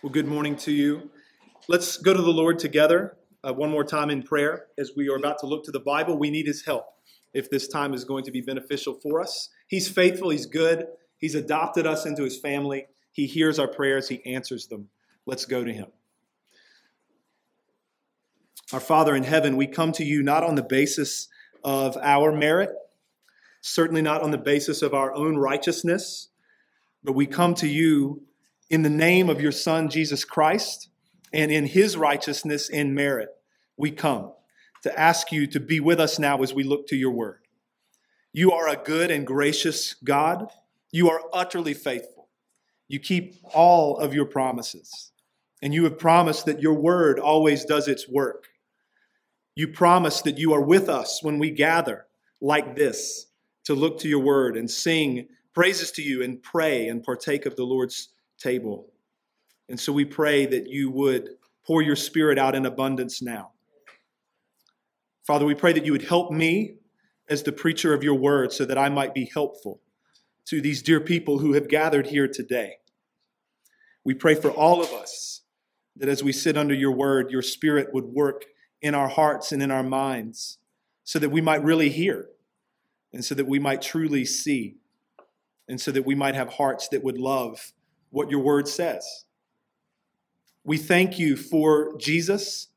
Well, good morning to you. Let's go to the Lord together uh, one more time in prayer as we are about to look to the Bible. We need His help if this time is going to be beneficial for us. He's faithful, He's good, He's adopted us into His family. He hears our prayers, He answers them. Let's go to Him. Our Father in heaven, we come to you not on the basis of our merit, certainly not on the basis of our own righteousness, but we come to you in the name of your Son, Jesus Christ, and in his righteousness and merit, we come to ask you to be with us now as we look to your word. You are a good and gracious God. You are utterly faithful. You keep all of your promises. And you have promised that your word always does its work. You promise that you are with us when we gather like this to look to your word and sing praises to you and pray and partake of the Lord's table. And so we pray that you would pour your spirit out in abundance now. Father, we pray that you would help me as the preacher of your word so that I might be helpful to these dear people who have gathered here today. We pray for all of us that as we sit under your word, your spirit would work in our hearts and in our minds so that we might really hear and so that we might truly see and so that we might have hearts that would love what your word says. We thank you for Jesus.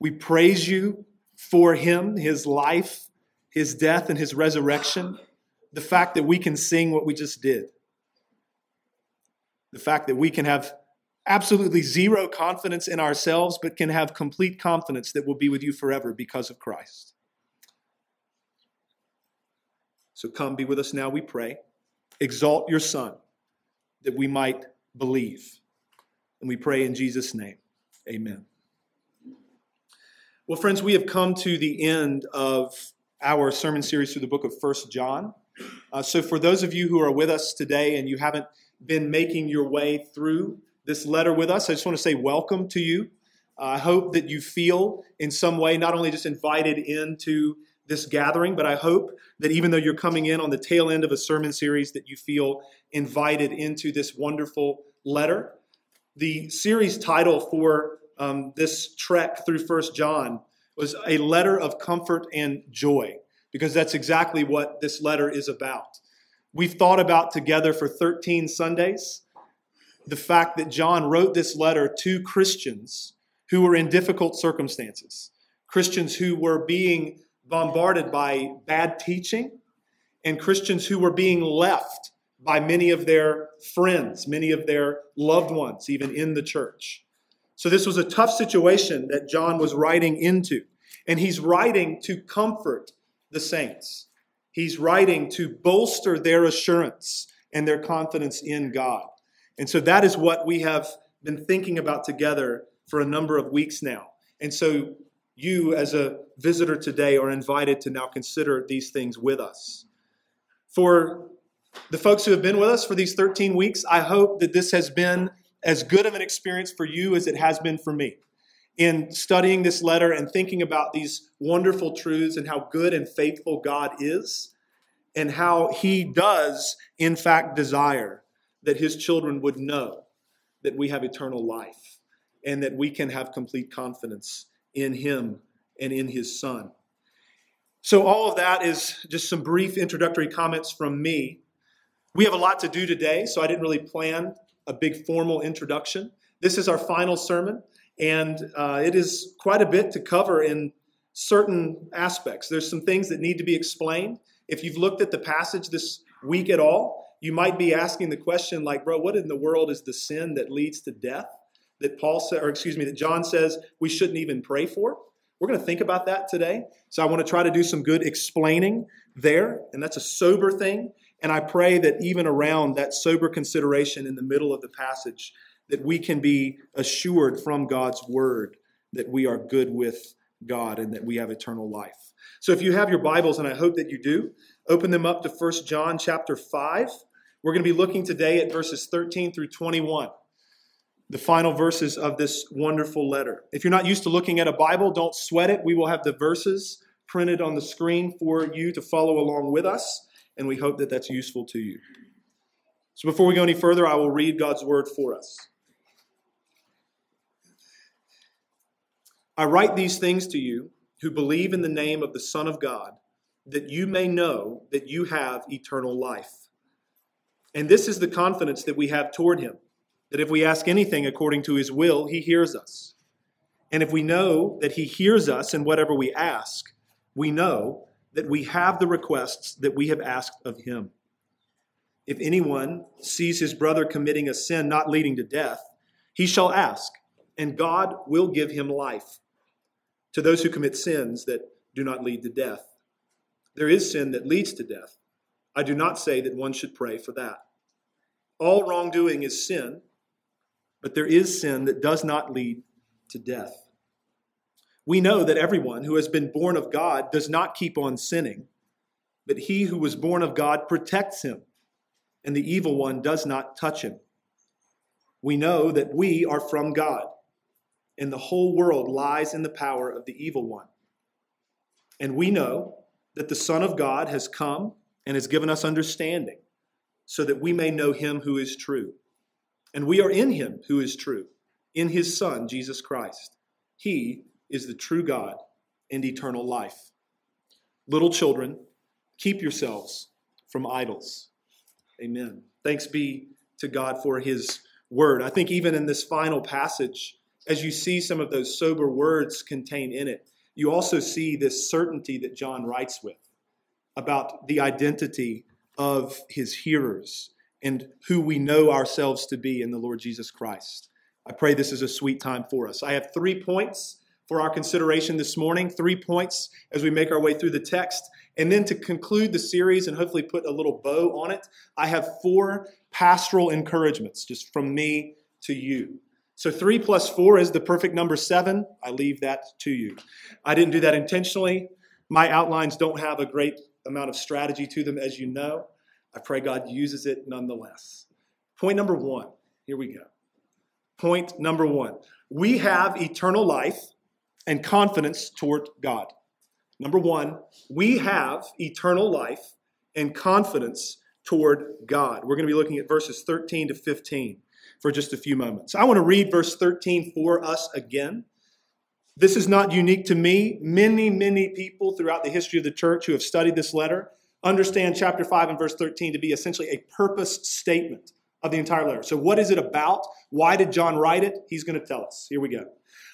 We praise you for him, his life, his death, and his resurrection. The fact that we can sing what we just did. The fact that we can have absolutely zero confidence in ourselves, but can have complete confidence that we'll be with you forever because of Christ. So come be with us now, we pray. Exalt your Son that we might believe. And we pray in Jesus' name. Amen. Well, friends, we have come to the end of our sermon series through the book of First John. Uh, so, for those of you who are with us today and you haven't been making your way through this letter with us, I just want to say welcome to you. I hope that you feel in some way not only just invited into this gathering, but I hope that even though you're coming in on the tail end of a sermon series, that you feel invited into this wonderful letter. The series title for um, this trek through First John was a letter of comfort and joy, because that's exactly what this letter is about. We've thought about together for 13 Sundays the fact that John wrote this letter to Christians who were in difficult circumstances, Christians who were being bombarded by bad teaching, and Christians who were being left by many of their friends, many of their loved ones, even in the church. So, this was a tough situation that John was writing into. And he's writing to comfort the saints, he's writing to bolster their assurance and their confidence in God. And so, that is what we have been thinking about together for a number of weeks now. And so, you, as a visitor today, are invited to now consider these things with us. For the folks who have been with us for these 13 weeks, I hope that this has been as good of an experience for you as it has been for me in studying this letter and thinking about these wonderful truths and how good and faithful God is and how He does, in fact, desire that His children would know that we have eternal life and that we can have complete confidence in Him and in His Son. So, all of that is just some brief introductory comments from me. We have a lot to do today, so I didn't really plan a big formal introduction. This is our final sermon, and uh, it is quite a bit to cover in certain aspects. There's some things that need to be explained. If you've looked at the passage this week at all, you might be asking the question, like, bro, what in the world is the sin that leads to death? That Paul said, or excuse me, that John says we shouldn't even pray for. We're going to think about that today. So I want to try to do some good explaining there, and that's a sober thing. And I pray that even around that sober consideration in the middle of the passage, that we can be assured from God's word that we are good with God and that we have eternal life. So if you have your Bibles, and I hope that you do, open them up to 1 John chapter 5. We're going to be looking today at verses 13 through 21 the final verses of this wonderful letter. If you're not used to looking at a Bible, don't sweat it. We will have the verses printed on the screen for you to follow along with us, and we hope that that's useful to you. So before we go any further, I will read God's word for us. I write these things to you who believe in the name of the Son of God, that you may know that you have eternal life. And this is the confidence that we have toward him that if we ask anything according to his will, he hears us. And if we know that he hears us in whatever we ask, we know that we have the requests that we have asked of him. If anyone sees his brother committing a sin not leading to death, he shall ask, and God will give him life. To those who commit sins that do not lead to death, there is sin that leads to death. I do not say that one should pray for that. All wrongdoing is sin, but there is sin that does not lead to death. We know that everyone who has been born of God does not keep on sinning, but he who was born of God protects him, and the evil one does not touch him. We know that we are from God, and the whole world lies in the power of the evil one. And we know that the Son of God has come and has given us understanding, so that we may know him who is true. And we are in him who is true, in his Son, Jesus Christ. He is the true God and eternal life. Little children, keep yourselves from idols. Amen. Thanks be to God for his word. I think even in this final passage, as you see some of those sober words contained in it, you also see this certainty that John writes with about the identity of his hearers and who we know ourselves to be in the Lord Jesus Christ. I pray this is a sweet time for us. I have three points for our consideration this morning. Three points as we make our way through the text. And then to conclude the series and hopefully put a little bow on it, I have four pastoral encouragements just from me to you. So three plus four is the perfect number seven. I leave that to you. I didn't do that intentionally. My outlines don't have a great amount of strategy to them, as you know. I pray God uses it nonetheless. Point number one. Here we go. Point number one. We have eternal life and confidence toward God. Number one, we have eternal life and confidence toward God. We're going to be looking at verses 13 to 15 for just a few moments. I want to read verse 13 for us again. This is not unique to me. Many, many people throughout the history of the church who have studied this letter understand chapter 5 and verse 13 to be essentially a purpose statement of the entire letter. So, what is it about? Why did John write it? He's going to tell us. Here we go.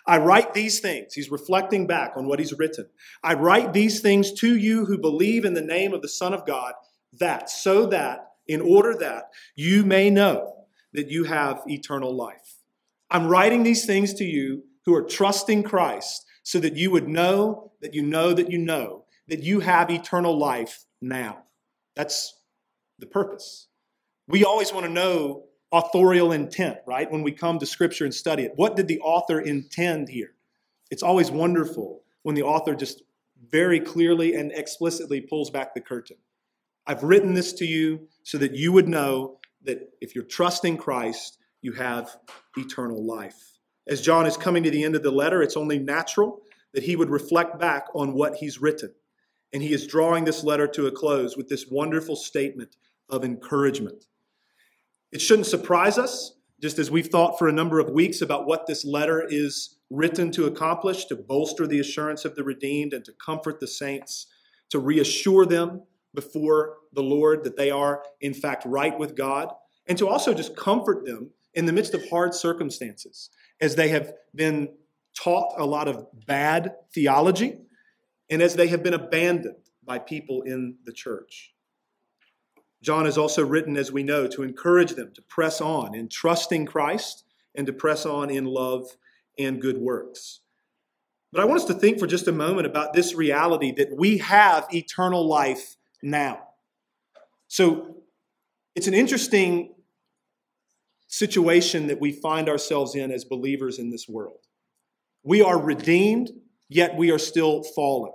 I write these things. He's reflecting back on what he's written. I write these things to you who believe in the name of the Son of God, that, so that, in order that you may know that you have eternal life. I'm writing these things to you who are trusting Christ so that you would know that you know that you know that you have eternal life now. That's the purpose. We always want to know authorial intent, right? When we come to Scripture and study it. What did the author intend here? It's always wonderful when the author just very clearly and explicitly pulls back the curtain. I've written this to you so that you would know that if you're trusting Christ, you have eternal life. As John is coming to the end of the letter, it's only natural that he would reflect back on what he's written. And he is drawing this letter to a close with this wonderful statement of encouragement. It shouldn't surprise us, just as we've thought for a number of weeks about what this letter is written to accomplish to bolster the assurance of the redeemed and to comfort the saints, to reassure them before the Lord that they are, in fact, right with God, and to also just comfort them in the midst of hard circumstances as they have been taught a lot of bad theology and as they have been abandoned by people in the church. John has also written, as we know, to encourage them to press on in trusting Christ and to press on in love and good works. But I want us to think for just a moment about this reality that we have eternal life now. So it's an interesting situation that we find ourselves in as believers in this world. We are redeemed, yet we are still fallen.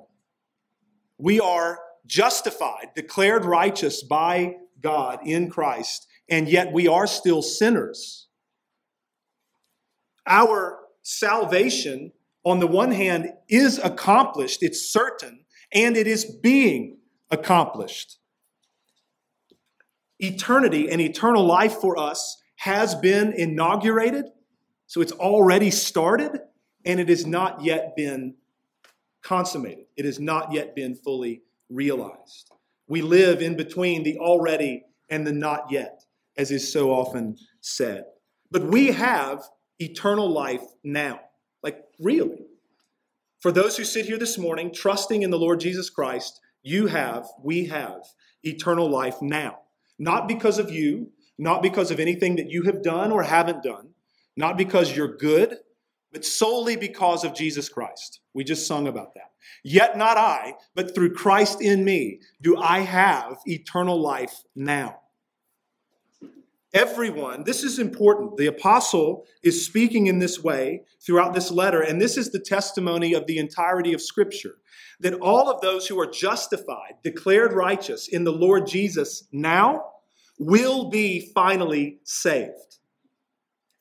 We are justified, declared righteous by God in Christ, and yet we are still sinners. Our salvation, on the one hand, is accomplished, it's certain, and it is being accomplished. Eternity and eternal life for us has been inaugurated, so it's already started, and it has not yet been consummated. It has not yet been fully realized. We live in between the already and the not yet, as is so often said. But we have eternal life now. Like, really. For those who sit here this morning trusting in the Lord Jesus Christ, you have, we have eternal life now. Not because of you, not because of anything that you have done or haven't done, not because you're good, but solely because of Jesus Christ. We just sung about that. Yet not I, but through Christ in me do I have eternal life now. Everyone, this is important. The apostle is speaking in this way throughout this letter, and this is the testimony of the entirety of Scripture that all of those who are justified, declared righteous in the Lord Jesus now, will be finally saved.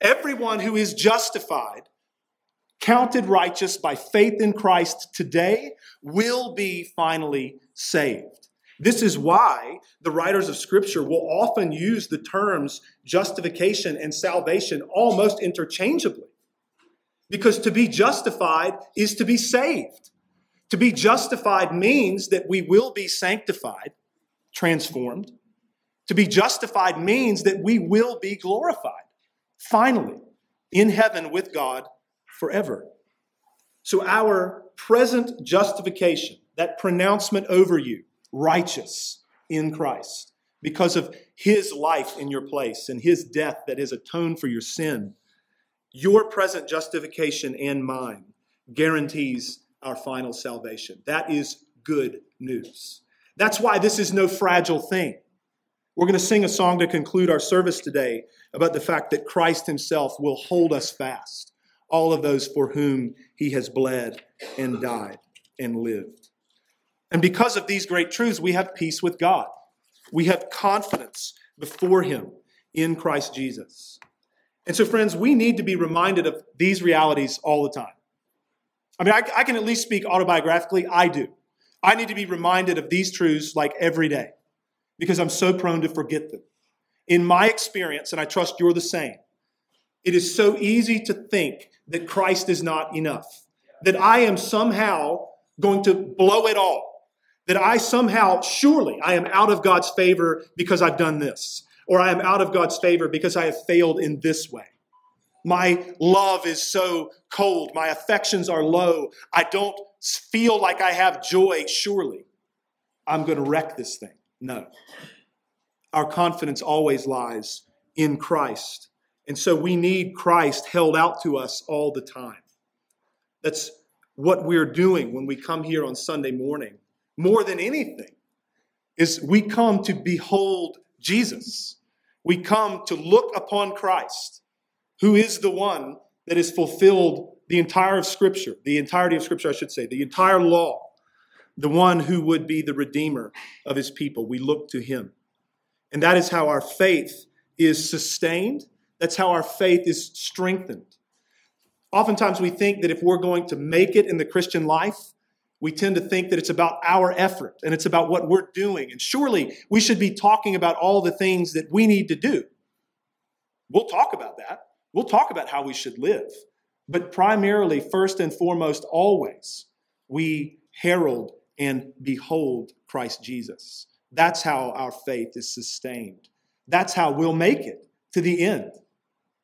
Everyone who is justified, counted righteous by faith in Christ today, will be finally saved. This is why the writers of Scripture will often use the terms justification and salvation almost interchangeably. Because to be justified is to be saved. To be justified means that we will be sanctified, transformed. To be justified means that we will be glorified, finally, in heaven with God forever. So, our present justification, that pronouncement over you, righteous in Christ, because of his life in your place and his death that has atoned for your sin, your present justification and mine guarantees our final salvation. That is good news. That's why this is no fragile thing. We're going to sing a song to conclude our service today about the fact that Christ Himself will hold us fast, all of those for whom He has bled and died and lived. And because of these great truths, we have peace with God. We have confidence before Him in Christ Jesus. And so, friends, we need to be reminded of these realities all the time. I mean, I, I can at least speak autobiographically. I do. I need to be reminded of these truths like every day because I'm so prone to forget them. In my experience, and I trust you're the same, it is so easy to think that Christ is not enough, that I am somehow going to blow it all, that I somehow, surely, I am out of God's favor because I've done this, or I am out of God's favor because I have failed in this way. My love is so cold. My affections are low. I don't feel like I have joy. Surely I'm going to wreck this thing. No. Our confidence always lies in Christ. And so we need Christ held out to us all the time. That's what we're doing when we come here on Sunday morning. More than anything, is we come to behold Jesus. We come to look upon Christ, who is the one that has fulfilled the entire of Scripture, the entirety of Scripture, I should say, the entire law the one who would be the redeemer of his people. We look to him. And that is how our faith is sustained. That's how our faith is strengthened. Oftentimes, we think that if we're going to make it in the Christian life, we tend to think that it's about our effort and it's about what we're doing. And surely we should be talking about all the things that we need to do. We'll talk about that. We'll talk about how we should live. But primarily, first and foremost, always, we herald and behold Christ Jesus. That's how our faith is sustained. That's how we'll make it to the end.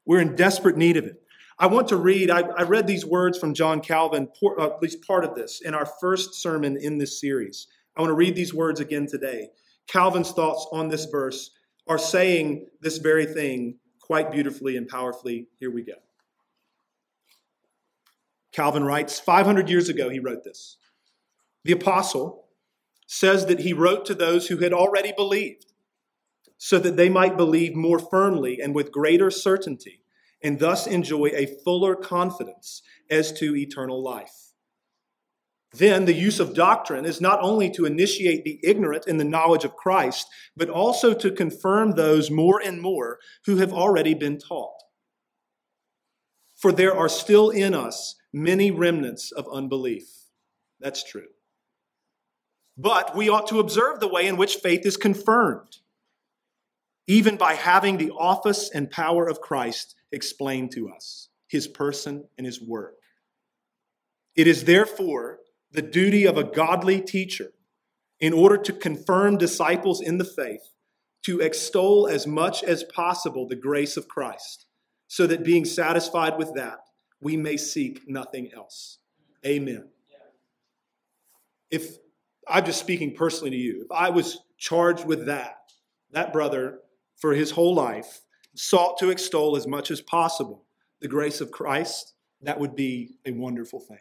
We're in desperate need of it. I want to read, I, I read these words from John Calvin, uh, at least part of this, in our first sermon in this series. I want to read these words again today. Calvin's thoughts on this verse are saying this very thing quite beautifully and powerfully. Here we go. Calvin writes 500 years ago, he wrote this the apostle, says that he wrote to those who had already believed, so that they might believe more firmly and with greater certainty, and thus enjoy a fuller confidence as to eternal life. Then the use of doctrine is not only to initiate the ignorant in the knowledge of Christ, but also to confirm those more and more who have already been taught. For there are still in us many remnants of unbelief. That's true. But we ought to observe the way in which faith is confirmed, even by having the office and power of Christ explained to us, his person and his work. It is therefore the duty of a godly teacher, in order to confirm disciples in the faith, to extol as much as possible the grace of Christ, so that being satisfied with that, we may seek nothing else. Amen. If I'm just speaking personally to you, if I was charged with that, that brother for his whole life sought to extol as much as possible the grace of Christ, that would be a wonderful thing.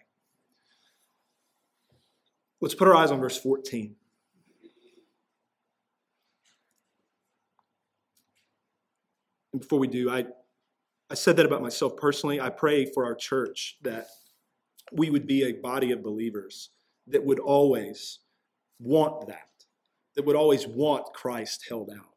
Let's put our eyes on verse 14. And before we do, I, I said that about myself personally. I pray for our church that we would be a body of believers that would always want that, that would always want Christ held out,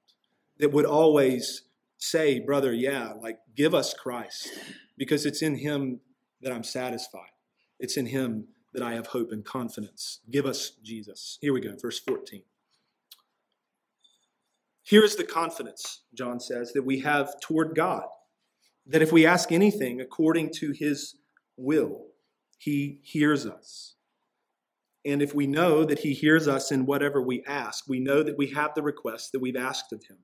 that would always say, brother, yeah, like give us Christ because it's in him that I'm satisfied. It's in him that I have hope and confidence. Give us Jesus. Here we go, verse 14. Here is the confidence, John says, that we have toward God, that if we ask anything according to his will, he hears us. And if we know that he hears us in whatever we ask, we know that we have the request that we've asked of him.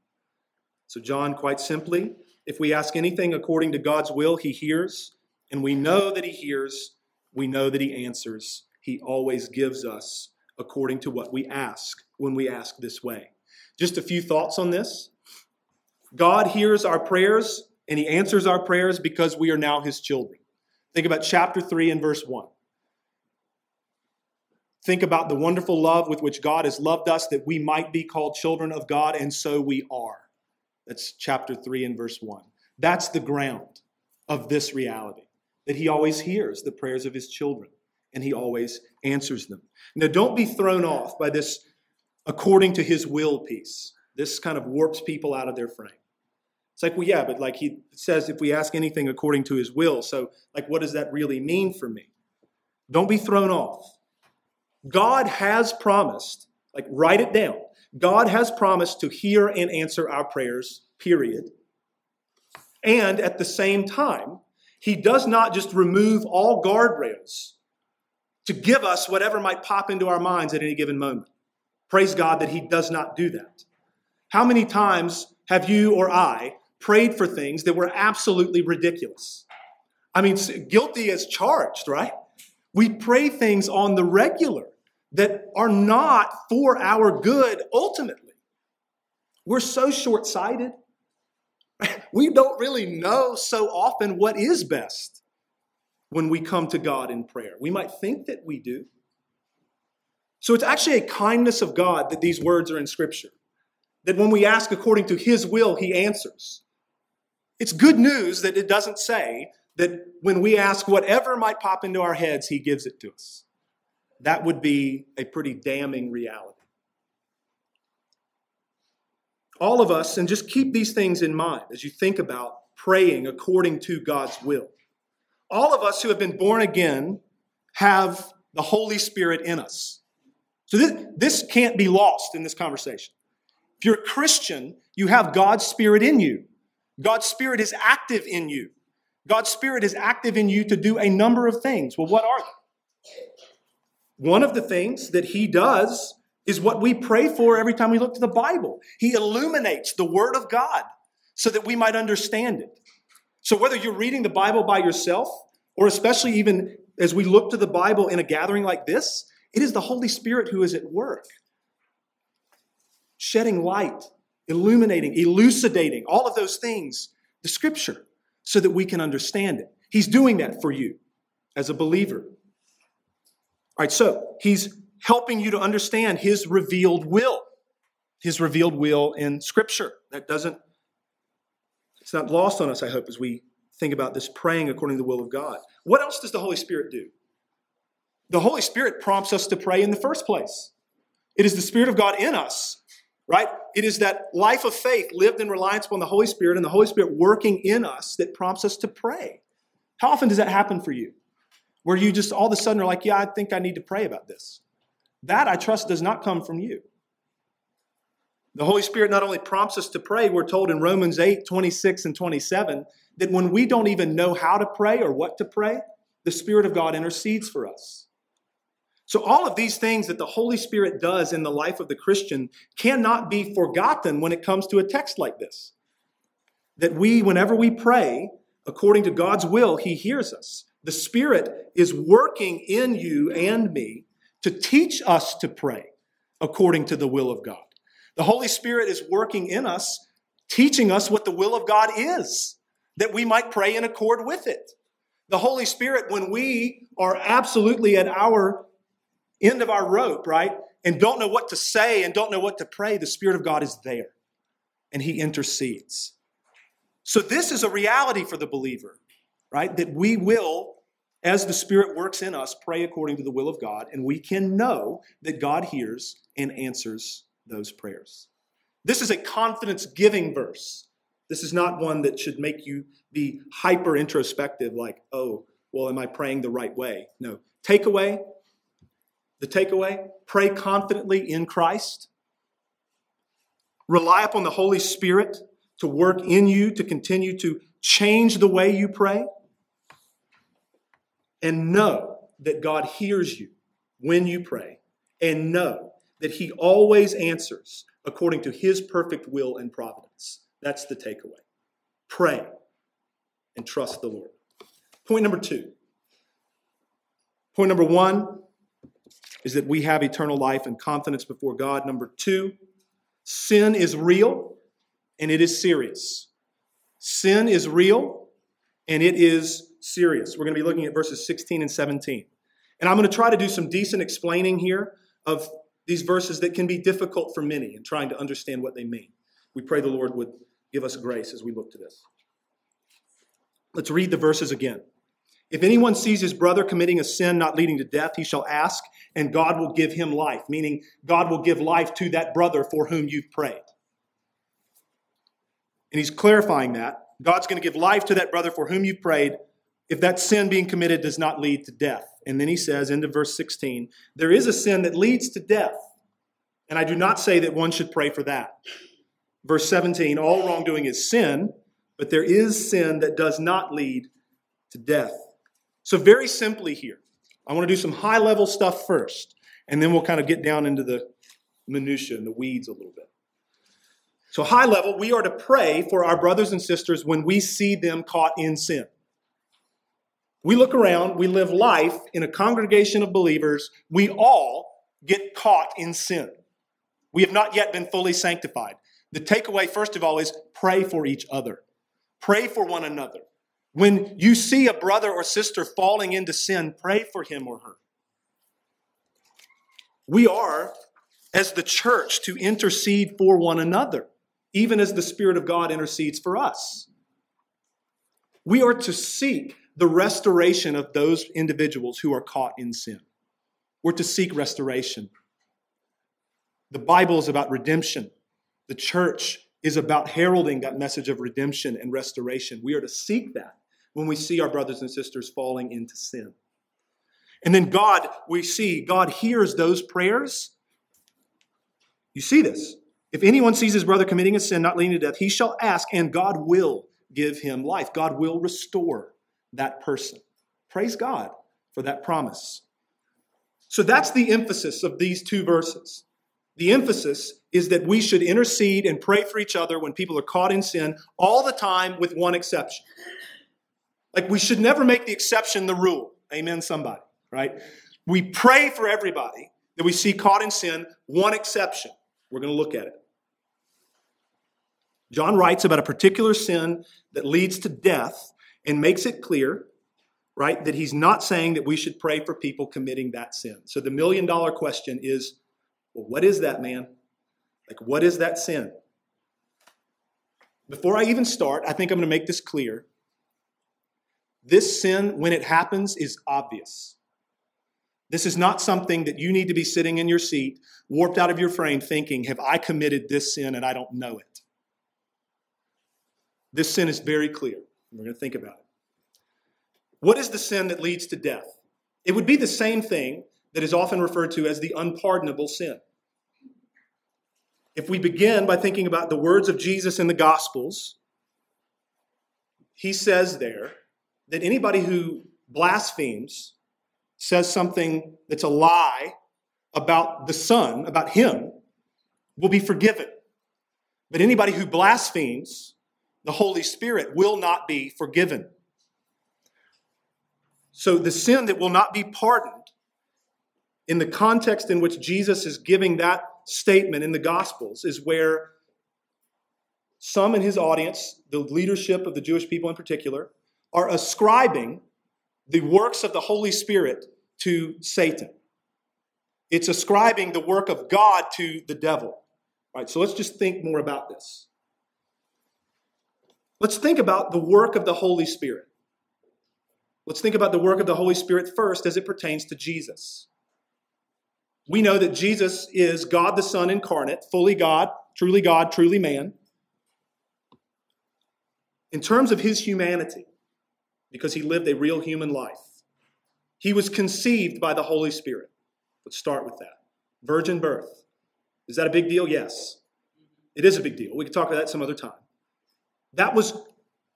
So, John, quite simply, if we ask anything according to God's will, he hears, and we know that he hears, we know that he answers. He always gives us according to what we ask when we ask this way. Just a few thoughts on this. God hears our prayers and he answers our prayers because we are now his children. Think about chapter 3 and verse 1. Think about the wonderful love with which God has loved us that we might be called children of God, and so we are. That's chapter 3 and verse 1. That's the ground of this reality that he always hears the prayers of his children and he always answers them. Now, don't be thrown off by this according to his will piece. This kind of warps people out of their frame. It's like, well, yeah, but like he says, if we ask anything according to his will, so like, what does that really mean for me? Don't be thrown off. God has promised, like, write it down. God has promised to hear and answer our prayers, period. And at the same time, he does not just remove all guardrails to give us whatever might pop into our minds at any given moment. Praise God that He does not do that. How many times have you or I prayed for things that were absolutely ridiculous? I mean, guilty as charged, right? We pray things on the regular that are not for our good ultimately. We're so short sighted. We don't really know so often what is best when we come to God in prayer. We might think that we do. So it's actually a kindness of God that these words are in Scripture. That when we ask according to His will, He answers. It's good news that it doesn't say that when we ask whatever might pop into our heads, He gives it to us. That would be a pretty damning reality all of us, and just keep these things in mind as you think about praying according to God's will. All of us who have been born again have the Holy Spirit in us. So this, this can't be lost in this conversation. If you're a Christian, you have God's Spirit in you. God's Spirit is active in you. God's Spirit is active in you to do a number of things. Well, what are they? One of the things that He does is what we pray for every time we look to the Bible. He illuminates the Word of God so that we might understand it. So, whether you're reading the Bible by yourself, or especially even as we look to the Bible in a gathering like this, it is the Holy Spirit who is at work, shedding light, illuminating, elucidating, all of those things, the Scripture, so that we can understand it. He's doing that for you as a believer. All right, so he's helping you to understand his revealed will, his revealed will in Scripture. That doesn't, it's not lost on us, I hope, as we think about this praying according to the will of God. What else does the Holy Spirit do? The Holy Spirit prompts us to pray in the first place. It is the Spirit of God in us, right? It is that life of faith lived in reliance upon the Holy Spirit and the Holy Spirit working in us that prompts us to pray. How often does that happen for you? Where you just all of a sudden are like, yeah, I think I need to pray about this. That, I trust, does not come from you. The Holy Spirit not only prompts us to pray, we're told in Romans 8 26 and 27 that when we don't even know how to pray or what to pray, the Spirit of God intercedes for us. So, all of these things that the Holy Spirit does in the life of the Christian cannot be forgotten when it comes to a text like this. That we, whenever we pray according to God's will, He hears us. The Spirit is working in you and me to teach us to pray according to the will of God. The Holy Spirit is working in us, teaching us what the will of God is, that we might pray in accord with it. The Holy Spirit, when we are absolutely at our end of our rope, right, and don't know what to say and don't know what to pray, the Spirit of God is there and He intercedes. So, this is a reality for the believer, right, that we will, as the Spirit works in us, pray according to the will of God, and we can know that God hears and answers those prayers. This is a confidence giving verse. This is not one that should make you be hyper introspective, like, oh, well, am I praying the right way? No. Takeaway the takeaway pray confidently in Christ. Rely upon the Holy Spirit to work in you to continue to change the way you pray. And know that God hears you when you pray. And know that He always answers according to His perfect will and providence. That's the takeaway. Pray and trust the Lord. Point number two. Point number one is that we have eternal life and confidence before God. Number two, sin is real and it is serious. Sin is real and it is serious. We're going to be looking at verses 16 and 17. And I'm going to try to do some decent explaining here of these verses that can be difficult for many in trying to understand what they mean. We pray the Lord would give us grace as we look to this. Let's read the verses again. If anyone sees his brother committing a sin not leading to death, he shall ask, and God will give him life, meaning God will give life to that brother for whom you've prayed. And he's clarifying that. God's going to give life to that brother for whom you've prayed if that sin being committed does not lead to death. And then he says, into verse 16, there is a sin that leads to death. And I do not say that one should pray for that. Verse 17, all wrongdoing is sin, but there is sin that does not lead to death. So, very simply here, I want to do some high level stuff first, and then we'll kind of get down into the minutiae and the weeds a little bit. So, high level, we are to pray for our brothers and sisters when we see them caught in sin. We look around, we live life in a congregation of believers, we all get caught in sin. We have not yet been fully sanctified. The takeaway, first of all, is pray for each other, pray for one another. When you see a brother or sister falling into sin, pray for him or her. We are, as the church, to intercede for one another, even as the Spirit of God intercedes for us. We are to seek the restoration of those individuals who are caught in sin. We're to seek restoration. The Bible is about redemption. The church is about heralding that message of redemption and restoration. We are to seek that when we see our brothers and sisters falling into sin. And then God, we see, God hears those prayers. You see this. If anyone sees his brother committing a sin not leading to death, he shall ask, and God will give him life. God will restore that person. Praise God for that promise. So that's the emphasis of these two verses. The emphasis is that we should intercede and pray for each other when people are caught in sin all the time, with one exception. Like we should never make the exception the rule. Amen, somebody, right? We pray for everybody that we see caught in sin, one exception. We're going to look at it. John writes about a particular sin that leads to death and makes it clear, right, that he's not saying that we should pray for people committing that sin. So the million dollar question is well, what is that, man? Like, what is that sin? Before I even start, I think I'm going to make this clear this sin, when it happens, is obvious. This is not something that you need to be sitting in your seat, warped out of your frame, thinking, Have I committed this sin and I don't know it? This sin is very clear. We're going to think about it. What is the sin that leads to death? It would be the same thing that is often referred to as the unpardonable sin. If we begin by thinking about the words of Jesus in the Gospels, he says there, that anybody who blasphemes, says something that's a lie about the Son, about Him, will be forgiven. But anybody who blasphemes the Holy Spirit will not be forgiven. So the sin that will not be pardoned, in the context in which Jesus is giving that statement in the Gospels, is where some in his audience, the leadership of the Jewish people in particular, are ascribing the works of the Holy Spirit to Satan. It's ascribing the work of God to the devil. All right, so let's just think more about this. Let's think about the work of the Holy Spirit. Let's think about the work of the Holy Spirit first as it pertains to Jesus. We know that Jesus is God the Son incarnate, fully God, truly God, truly man. In terms of his humanity, because he lived a real human life, he was conceived by the Holy Spirit. Let's start with that. Virgin birth. Is that a big deal? Yes. It is a big deal. We could talk about that some other time. That was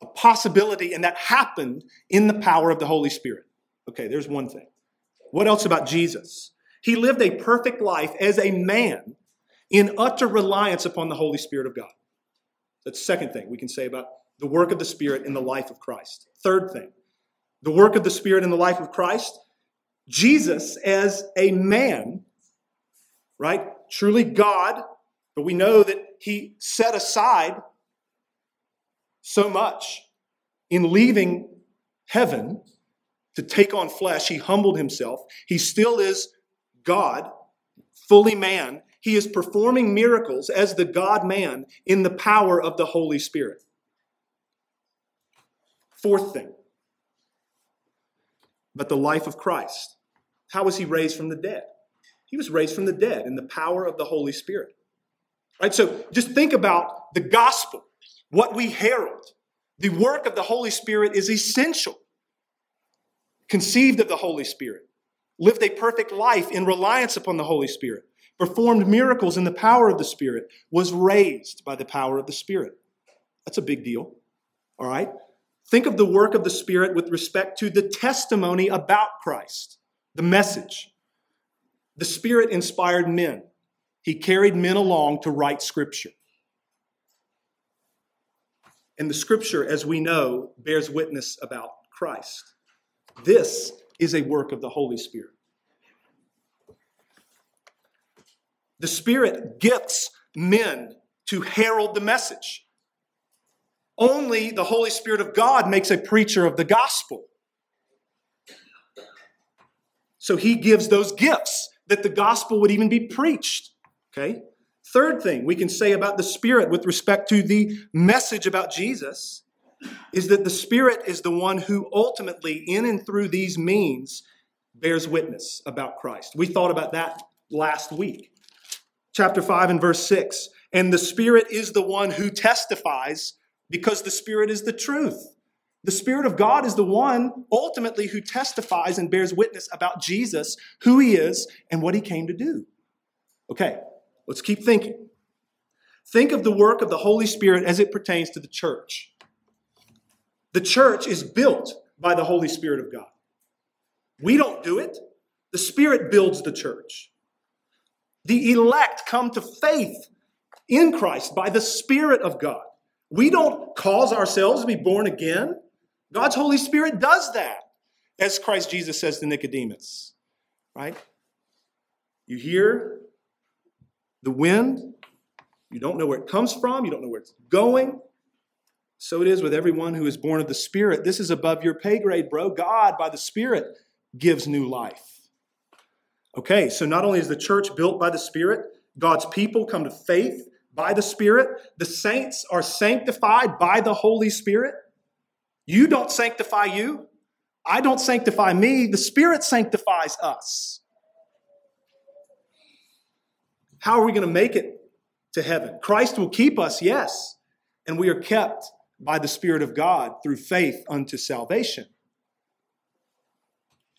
a possibility, and that happened in the power of the Holy Spirit. Okay, there's one thing. What else about Jesus? He lived a perfect life as a man in utter reliance upon the Holy Spirit of God. That's the second thing we can say about the work of the Spirit in the life of Christ. Third thing, the work of the Spirit in the life of Christ, Jesus as a man, right? Truly God, but we know that he set aside so much in leaving heaven to take on flesh. He humbled himself. He still is God, fully man. He is performing miracles as the God man in the power of the Holy Spirit. Fourth thing, but the life of Christ. How was he raised from the dead? He was raised from the dead in the power of the Holy Spirit. Right? So just think about the gospel, what we herald. The work of the Holy Spirit is essential. Conceived of the Holy Spirit, lived a perfect life in reliance upon the Holy Spirit, performed miracles in the power of the Spirit, was raised by the power of the Spirit. That's a big deal. All right? Think of the work of the Spirit with respect to the testimony about Christ, the message. The Spirit inspired men, He carried men along to write Scripture. And the Scripture, as we know, bears witness about Christ. This is a work of the Holy Spirit. The Spirit gifts men to herald the message. Only the Holy Spirit of God makes a preacher of the gospel. So he gives those gifts that the gospel would even be preached. Okay? Third thing we can say about the Spirit with respect to the message about Jesus is that the Spirit is the one who ultimately, in and through these means, bears witness about Christ. We thought about that last week. Chapter 5 and verse 6. And the Spirit is the one who testifies because the Spirit is the truth. The Spirit of God is the one ultimately who testifies and bears witness about Jesus, who he is, and what he came to do. Okay, let's keep thinking. Think of the work of the Holy Spirit as it pertains to the church. The church is built by the Holy Spirit of God. We don't do it, the Spirit builds the church. The elect come to faith in Christ by the Spirit of God. We don't cause ourselves to be born again. God's Holy Spirit does that, as Christ Jesus says to Nicodemus, right? You hear the wind, you don't know where it comes from, you don't know where it's going. So it is with everyone who is born of the Spirit. This is above your pay grade, bro. God, by the Spirit, gives new life. Okay, so not only is the church built by the Spirit, God's people come to faith by the Spirit. The saints are sanctified by the Holy Spirit. You don't sanctify you. I don't sanctify me. The Spirit sanctifies us. How are we going to make it to heaven? Christ will keep us, yes, and we are kept by the Spirit of God through faith unto salvation.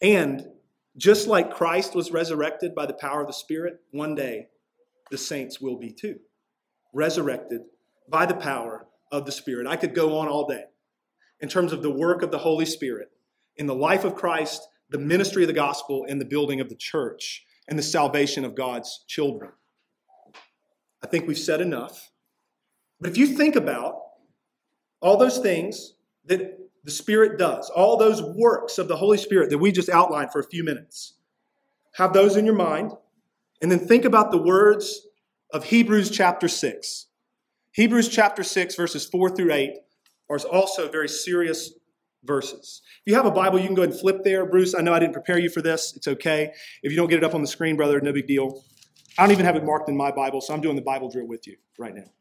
And just like Christ was resurrected by the power of the Spirit, one day the saints will be too resurrected by the power of the Spirit. I could go on all day in terms of the work of the Holy Spirit in the life of Christ, the ministry of the gospel, and the building of the church, and the salvation of God's children. I think we've said enough. But if you think about all those things that the Spirit does, all those works of the Holy Spirit that we just outlined for a few minutes, have those in your mind, and then think about the words of Hebrews chapter 6. Hebrews chapter 6, verses 4 through 8, are also very serious verses. If you have a Bible, you can go ahead and flip there. Bruce, I know I didn't prepare you for this. It's okay. If you don't get it up on the screen, brother, no big deal. I don't even have it marked in my Bible, so I'm doing the Bible drill with you right now.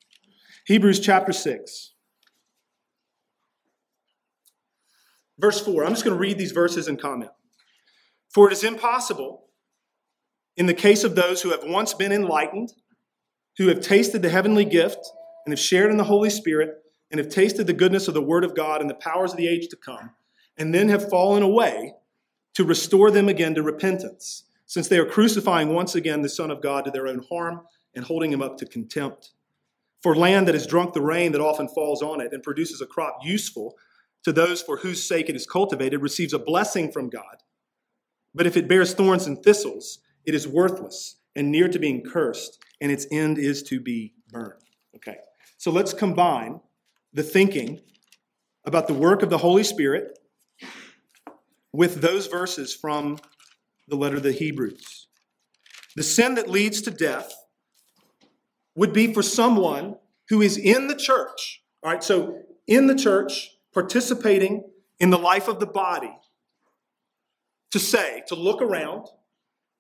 Hebrews chapter 6. Verse 4. I'm just going to read these verses and comment. For it is impossible, in the case of those who have once been enlightened, who have tasted the heavenly gift, and have shared in the Holy Spirit, and have tasted the goodness of the Word of God and the powers of the age to come, and then have fallen away, to restore them again to repentance, since they are crucifying once again the Son of God to their own harm and holding him up to contempt. For land that has drunk the rain that often falls on it and produces a crop useful to those for whose sake it is cultivated receives a blessing from God. But if it bears thorns and thistles, it is worthless and near to being cursed, and its end is to be burned. Okay, so let's combine the thinking about the work of the Holy Spirit with those verses from the letter of the Hebrews. The sin that leads to death would be for someone who is in the church, all right, so in the church, participating in the life of the body, to say, to look around,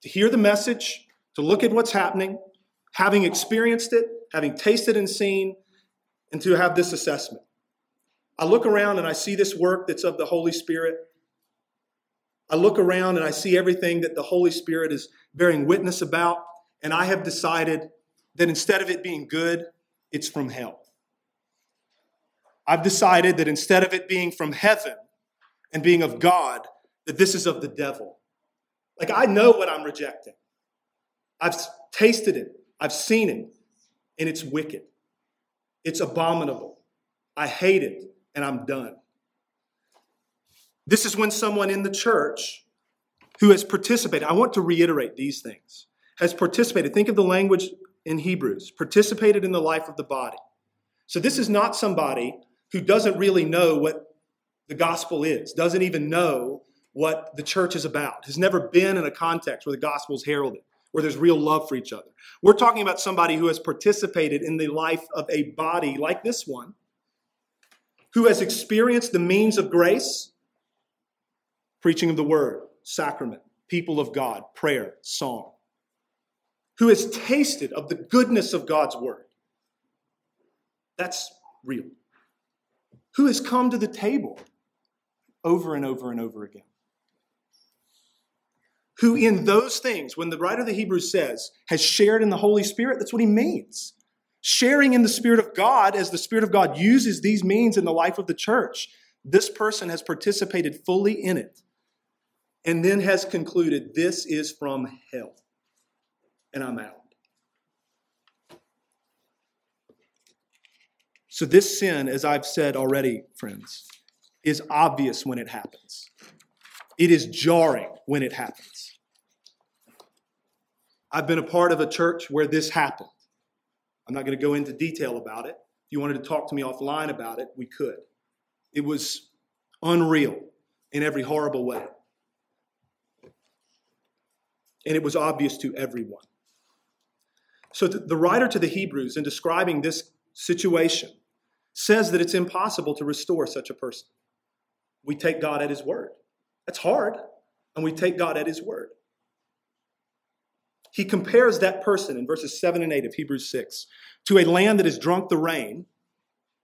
to hear the message, to look at what's happening, having experienced it, having tasted and seen, and to have this assessment. I look around and I see this work that's of the Holy Spirit. I look around and I see everything that the Holy Spirit is bearing witness about, and I have decided that instead of it being good, it's from hell. I've decided that instead of it being from heaven and being of God, that this is of the devil. Like I know what I'm rejecting. I've tasted it, I've seen it, and it's wicked. It's abominable. I hate it, and I'm done. This is when someone in the church who has participated, I want to reiterate these things, has participated. Think of the language in Hebrews participated in the life of the body. So this is not somebody who doesn't really know what the gospel is, doesn't even know what the church is about, has never been in a context where the gospel is heralded where there's real love for each other. We're talking about somebody who has participated in the life of a body like this one, who has experienced the means of grace, preaching of the word, sacrament, people of God, prayer, song, who has tasted of the goodness of God's word. That's real. Who has come to the table over and over and over again who in those things, when the writer of the Hebrews says, has shared in the Holy Spirit, that's what he means. Sharing in the Spirit of God as the Spirit of God uses these means in the life of the church. This person has participated fully in it and then has concluded, this is from hell, and I'm out. So, this sin, as I've said already, friends, is obvious when it happens. It is jarring when it happens. I've been a part of a church where this happened. I'm not going to go into detail about it. If you wanted to talk to me offline about it, we could. It was unreal in every horrible way. And it was obvious to everyone. So the writer to the Hebrews, in describing this situation, says that it's impossible to restore such a person. We take God at his word. That's hard, and we take God at his word. He compares that person in verses 7 and 8 of Hebrews 6 to a land that has drunk the rain,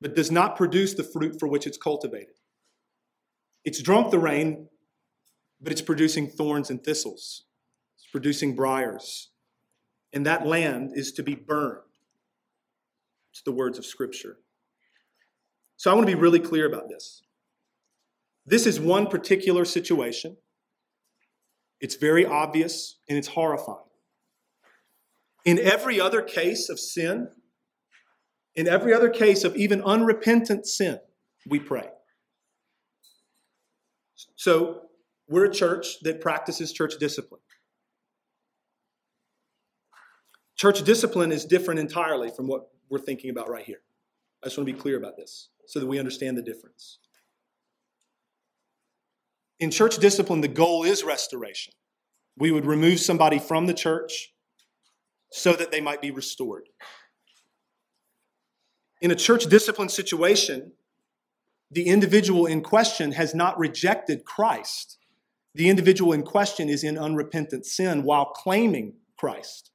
but does not produce the fruit for which it's cultivated. It's drunk the rain, but it's producing thorns and thistles, producing briars. And that land is to be burned. It's the words of Scripture. So I want to be really clear about this. This is one particular situation. It's very obvious and it's horrifying. In every other case of sin, in every other case of even unrepentant sin, we pray. So, we're a church that practices church discipline. Church discipline is different entirely from what we're thinking about right here. I just want to be clear about this so that we understand the difference. In church discipline, the goal is restoration. We would remove somebody from the church so that they might be restored. In a church discipline situation, the individual in question has not rejected Christ. The individual in question is in unrepentant sin while claiming Christ.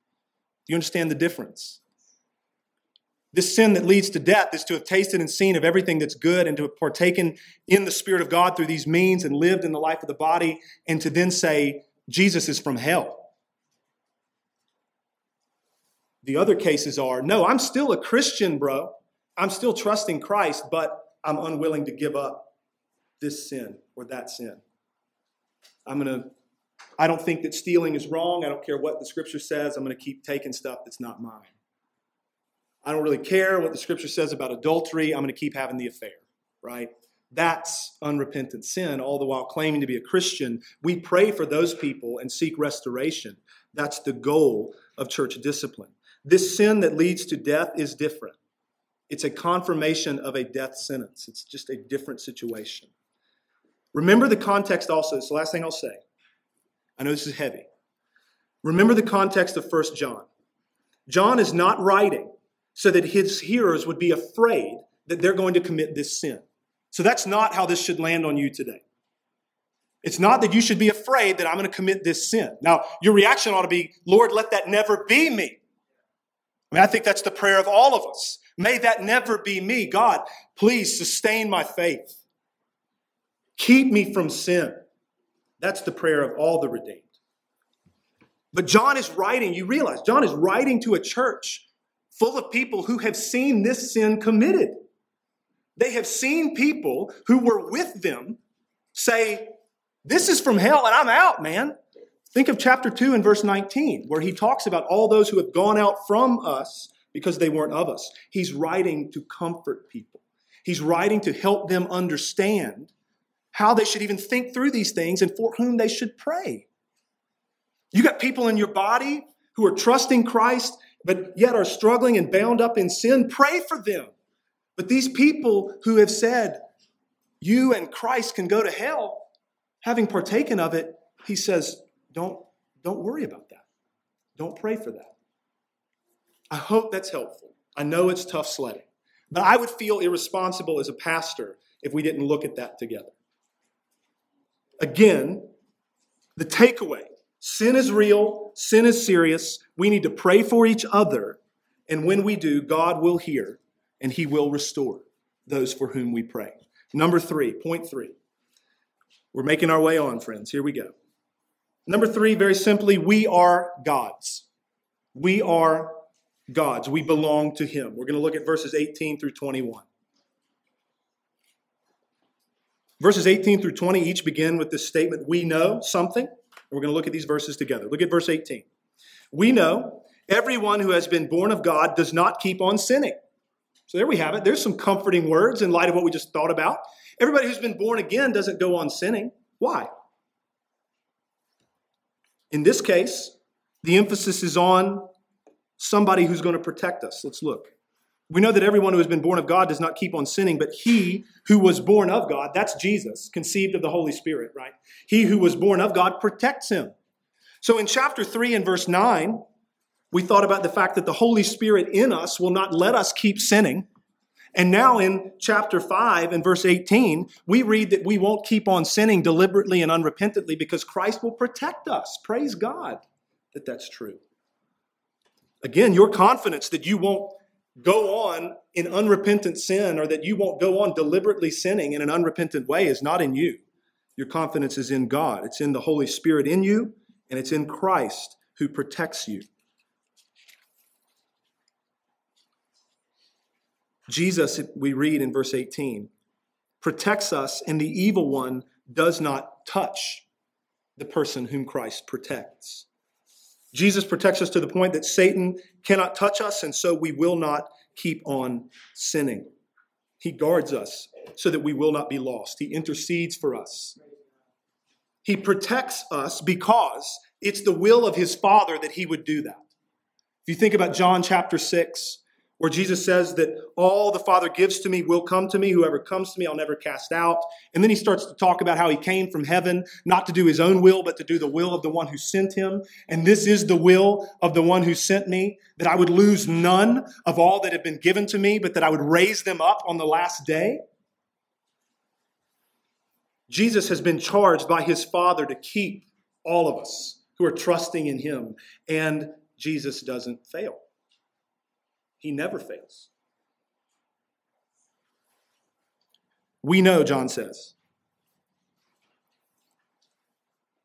You understand the difference? This sin that leads to death is to have tasted and seen of everything that's good and to have partaken in the Spirit of God through these means and lived in the life of the body, and to then say, Jesus is from hell. The other cases are, no, I'm still a Christian, bro. I'm still trusting Christ, but I'm unwilling to give up this sin or that sin. I'm going to, I don't think that stealing is wrong. I don't care what the scripture says. I'm going to keep taking stuff that's not mine. I don't really care what the scripture says about adultery. I'm going to keep having the affair, right? That's unrepentant sin, all the while claiming to be a Christian. We pray for those people and seek restoration. That's the goal of church discipline. This sin that leads to death is different. It's a confirmation of a death sentence, it's just a different situation. Remember the context also. It's the last thing I'll say. I know this is heavy. Remember the context of 1 John. John is not writing so that his hearers would be afraid that they're going to commit this sin. So that's not how this should land on you today. It's not that you should be afraid that I'm going to commit this sin. Now, your reaction ought to be, Lord, let that never be me. I mean, I think that's the prayer of all of us. May that never be me. God, please sustain my faith. Keep me from sin. That's the prayer of all the redeemed. But John is writing, you realize, John is writing to a church full of people who have seen this sin committed. They have seen people who were with them say, This is from hell and I'm out, man. Think of chapter 2 and verse 19, where he talks about all those who have gone out from us because they weren't of us. He's writing to comfort people, he's writing to help them understand how they should even think through these things and for whom they should pray. You got people in your body who are trusting Christ, but yet are struggling and bound up in sin. Pray for them. But these people who have said, you and Christ can go to hell, having partaken of it, he says, don't, don't worry about that. Don't pray for that. I hope that's helpful. I know it's tough sledding, but I would feel irresponsible as a pastor if we didn't look at that together. Again, the takeaway sin is real, sin is serious. We need to pray for each other, and when we do, God will hear and He will restore those for whom we pray. Number three, point three. We're making our way on, friends. Here we go. Number three, very simply, we are God's. We are God's. We belong to Him. We're going to look at verses 18 through 21. Verses 18 through 20 each begin with this statement, we know something. We're going to look at these verses together. Look at verse 18. We know everyone who has been born of God does not keep on sinning. So there we have it. There's some comforting words in light of what we just thought about. Everybody who's been born again doesn't go on sinning. Why? In this case, the emphasis is on somebody who's going to protect us. Let's look. We know that everyone who has been born of God does not keep on sinning, but he who was born of God, that's Jesus, conceived of the Holy Spirit, right? He who was born of God protects him. So in chapter 3 and verse 9, we thought about the fact that the Holy Spirit in us will not let us keep sinning. And now in chapter 5 and verse 18, we read that we won't keep on sinning deliberately and unrepentantly because Christ will protect us. Praise God that that's true. Again, your confidence that you won't go on in unrepentant sin or that you won't go on deliberately sinning in an unrepentant way is not in you. Your confidence is in God. It's in the Holy Spirit in you, and it's in Christ who protects you. Jesus, we read in verse 18, protects us, and the evil one does not touch the person whom Christ protects. Jesus protects us to the point that Satan cannot touch us, and so we will not keep on sinning. He guards us so that we will not be lost. He intercedes for us He protects us because it's the will of his Father that he would do that. If you think about John chapter 6, where Jesus says that all the Father gives to me will come to me. Whoever comes to me, I'll never cast out. And then he starts to talk about how he came from heaven, not to do his own will, but to do the will of the one who sent him. And this is the will of the one who sent me, that I would lose none of all that had been given to me, but that I would raise them up on the last day. Jesus has been charged by his Father to keep all of us who are trusting in him. And Jesus doesn't fail. He never fails. We know, John says,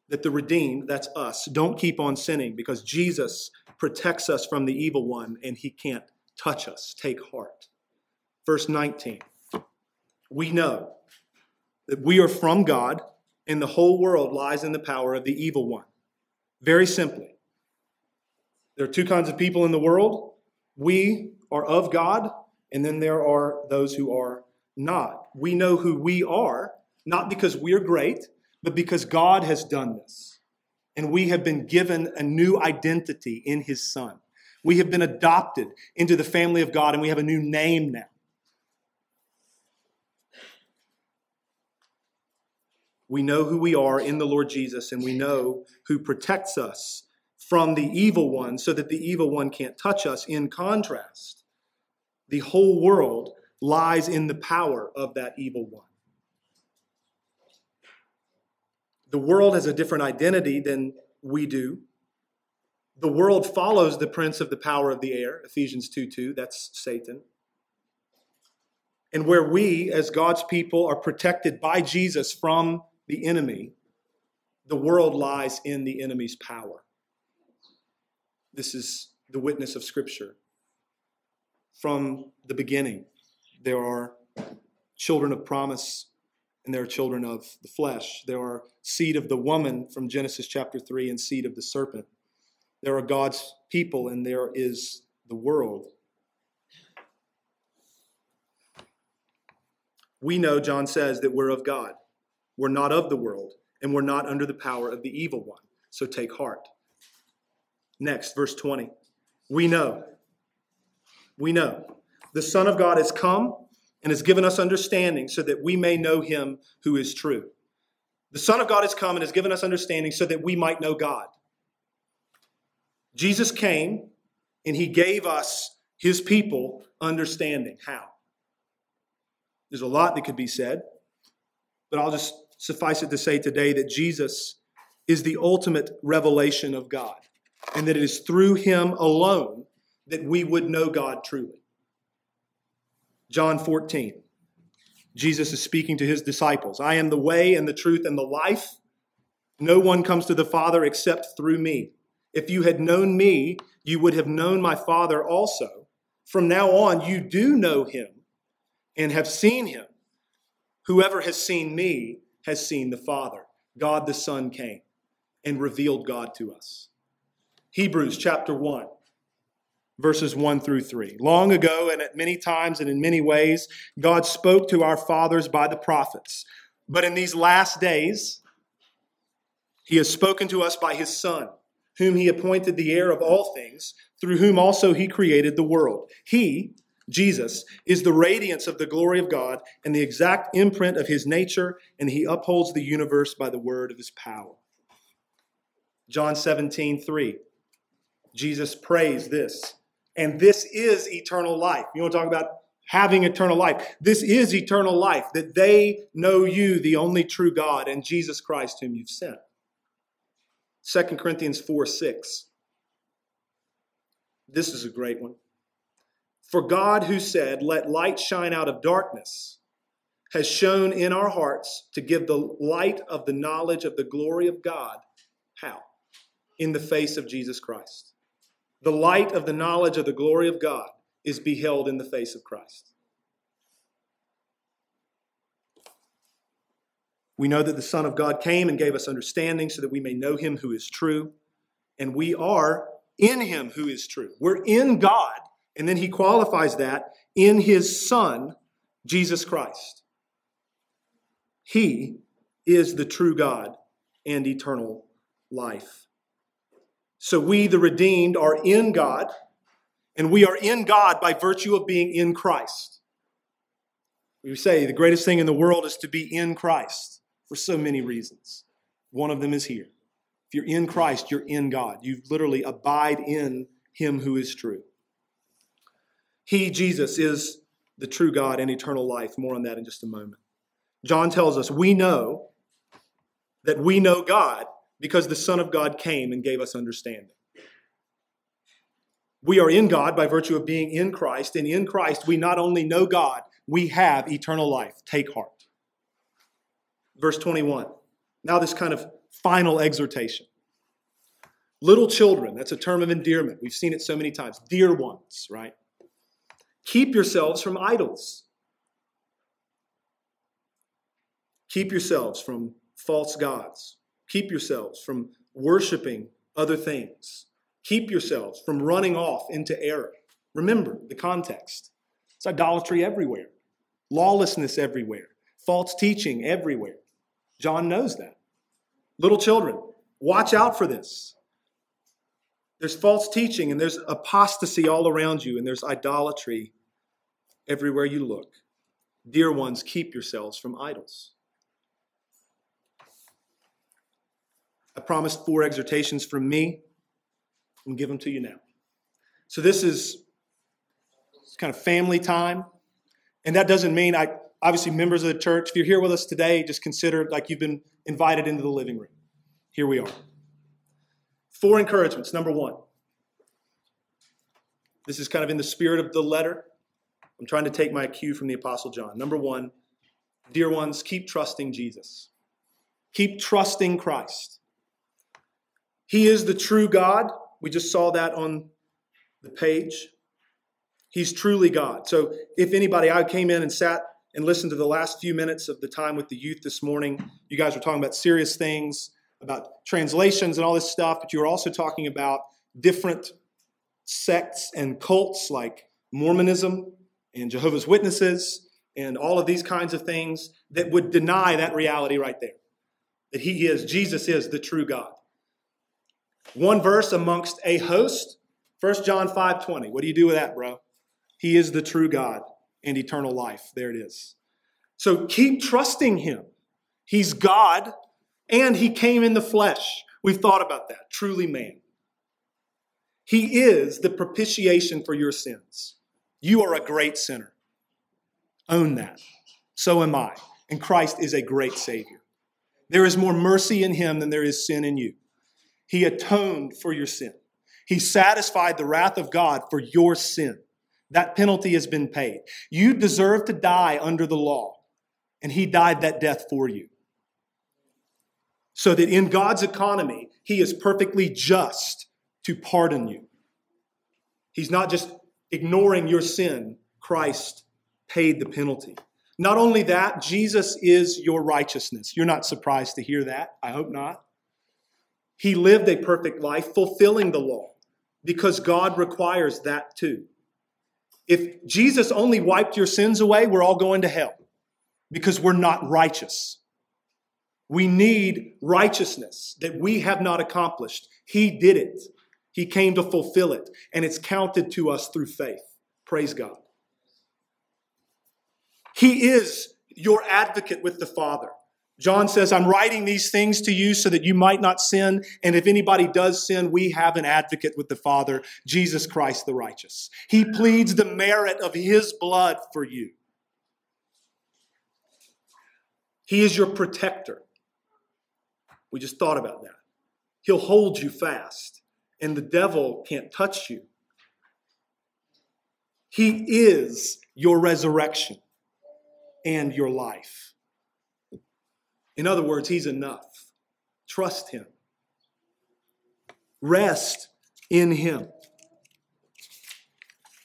that the redeemed, that's us, don't keep on sinning because Jesus protects us from the evil one and he can't touch us. Take heart. Verse 19. We know that we are from God and the whole world lies in the power of the evil one. Very simply, there are two kinds of people in the world we are of God, and then there are those who are not. We know who we are, not because we're great, but because God has done this. And we have been given a new identity in His Son. We have been adopted into the family of God, and we have a new name now. We know who we are in the Lord Jesus, and we know who protects us from the evil one so that the evil one can't touch us. In contrast, the whole world lies in the power of that evil one. The world has a different identity than we do. The world follows the prince of the power of the air, Ephesians 2 2, that's Satan. And where we, as God's people, are protected by Jesus from the enemy, the world lies in the enemy's power. This is the witness of Scripture. From the beginning, there are children of promise and there are children of the flesh. There are seed of the woman from Genesis chapter 3 and seed of the serpent. There are God's people and there is the world. We know, John says, that we're of God. We're not of the world, and we're not under the power of the evil one. So take heart. Next, verse 20. We know. We know. The Son of God has come and has given us understanding so that we may know him who is true. The Son of God has come and has given us understanding so that we might know God. Jesus came and he gave us, his people, understanding. How? There's a lot that could be said, but I'll just suffice it to say today that Jesus is the ultimate revelation of God and that it is through him alone that we would know God truly. John 14, Jesus is speaking to his disciples I am the way and the truth and the life. No one comes to the Father except through me. If you had known me, you would have known my Father also. From now on, you do know him and have seen him. Whoever has seen me has seen the Father. God the Son came and revealed God to us. Hebrews chapter 1, verses 1 through 3. Long ago, and at many times and in many ways, God spoke to our fathers by the prophets. But in these last days, he has spoken to us by his Son, whom he appointed the heir of all things, through whom also he created the world. He, Jesus, is the radiance of the glory of God and the exact imprint of his nature, and he upholds the universe by the word of his power. John 17, 3. Jesus prays this. And this is eternal life. You want to talk about having eternal life? This is eternal life, that they know you, the only true God, and Jesus Christ, whom you've sent. 2 Corinthians 4 6. This is a great one. For God, who said, Let light shine out of darkness, has shone in our hearts to give the light of the knowledge of the glory of God. How? In the face of Jesus Christ. The light of the knowledge of the glory of God is beheld in the face of Christ. We know that the Son of God came and gave us understanding so that we may know him who is true, and we are in him who is true. We're in God, and then he qualifies that in his Son, Jesus Christ. He is the true God and eternal life. So we, the redeemed, are in God, and we are in God by virtue of being in Christ. We say the greatest thing in the world is to be in Christ for so many reasons. One of them is here. If you're in Christ, you're in God. You literally abide in Him who is true. He, Jesus, is the true God and eternal life. More on that in just a moment. John tells us we know that we know God because the Son of God came and gave us understanding. We are in God by virtue of being in Christ, and in Christ we not only know God, we have eternal life. Take heart. Verse 21. Now, this kind of final exhortation. Little children, that's a term of endearment. We've seen it so many times. Dear ones, right? Keep yourselves from idols. Keep yourselves from false gods. Keep yourselves from worshiping other things. Keep yourselves from running off into error. Remember the context. It's idolatry everywhere, lawlessness everywhere, false teaching everywhere. John knows that. Little children, watch out for this. There's false teaching and there's apostasy all around you, and there's idolatry everywhere you look. Dear ones, keep yourselves from idols. I promised four exhortations from me. and give them to you now. So this is kind of family time. And that doesn't mean I obviously members of the church, if you're here with us today, just consider like you've been invited into the living room. Here we are. Four encouragements. Number one. This is kind of in the spirit of the letter. I'm trying to take my cue from the Apostle John. Number one, dear ones, keep trusting Jesus. Keep trusting Christ. He is the true God. We just saw that on the page. He's truly God. So if anybody, I came in and sat and listened to the last few minutes of the time with the youth this morning. You guys were talking about serious things, about translations and all this stuff, but you were also talking about different sects and cults like Mormonism and Jehovah's Witnesses and all of these kinds of things that would deny that reality right there. That he is, Jesus is the true God. One verse amongst a host, 1 John 5 20. What do you do with that, bro? He is the true God and eternal life. There it is. So keep trusting him. He's God and he came in the flesh. We've thought about that. Truly man. He is the propitiation for your sins. You are a great sinner. Own that. So am I. And Christ is a great Savior. There is more mercy in him than there is sin in you. He atoned for your sin. He satisfied the wrath of God for your sin. That penalty has been paid. You deserve to die under the law, and He died that death for you. So that in God's economy, He is perfectly just to pardon you. He's not just ignoring your sin, Christ paid the penalty. Not only that, Jesus is your righteousness. You're not surprised to hear that. I hope not. He lived a perfect life, fulfilling the law, because God requires that too. If Jesus only wiped your sins away, we're all going to hell because we're not righteous. We need righteousness that we have not accomplished. He did it. He came to fulfill it, and it's counted to us through faith. Praise God. He is your advocate with the Father. John says, I'm writing these things to you so that you might not sin. And if anybody does sin, we have an advocate with the Father, Jesus Christ the righteous. He pleads the merit of his blood for you. He is your protector. We just thought about that. He'll hold you fast, and the devil can't touch you. He is your resurrection and your life. In other words, He's enough. Trust Him. Rest in Him.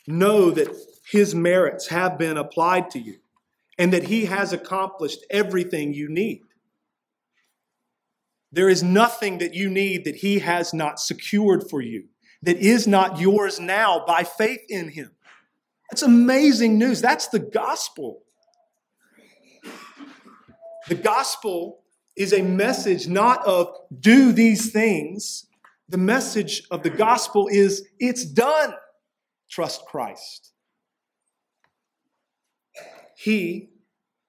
Know that His merits have been applied to you and that He has accomplished everything you need. There is nothing that you need that He has not secured for you, that is not yours now by faith in Him. That's amazing news. That's the gospel. The gospel is a message not of do these things. The message of the gospel is it's done. Trust Christ. He,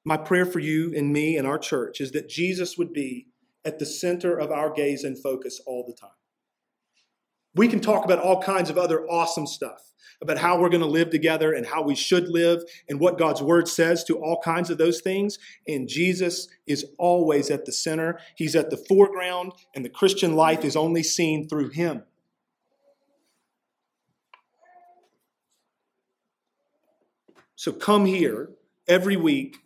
my prayer for you and me and our church is that Jesus would be at the center of our gaze and focus all the time. We can talk about all kinds of other awesome stuff about how we're going to live together and how we should live and what God's word says to all kinds of those things. And Jesus is always at the center, He's at the foreground, and the Christian life is only seen through Him. So come here every week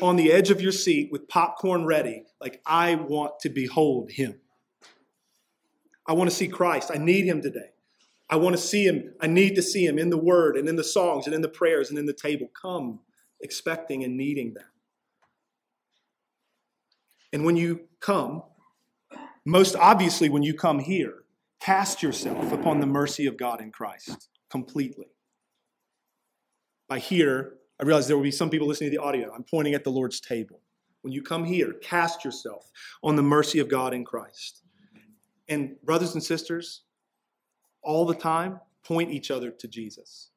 on the edge of your seat with popcorn ready, like I want to behold Him. I want to see Christ. I need Him today. I want to see him. I need to see him in the word and in the songs and in the prayers and in the table. Come expecting and needing that. And when you come, most obviously when you come here, cast yourself upon the mercy of God in Christ completely. By here, I realize there will be some people listening to the audio. I'm pointing at the Lord's table. When you come here, cast yourself on the mercy of God in Christ. And, brothers and sisters, all the time point each other to Jesus.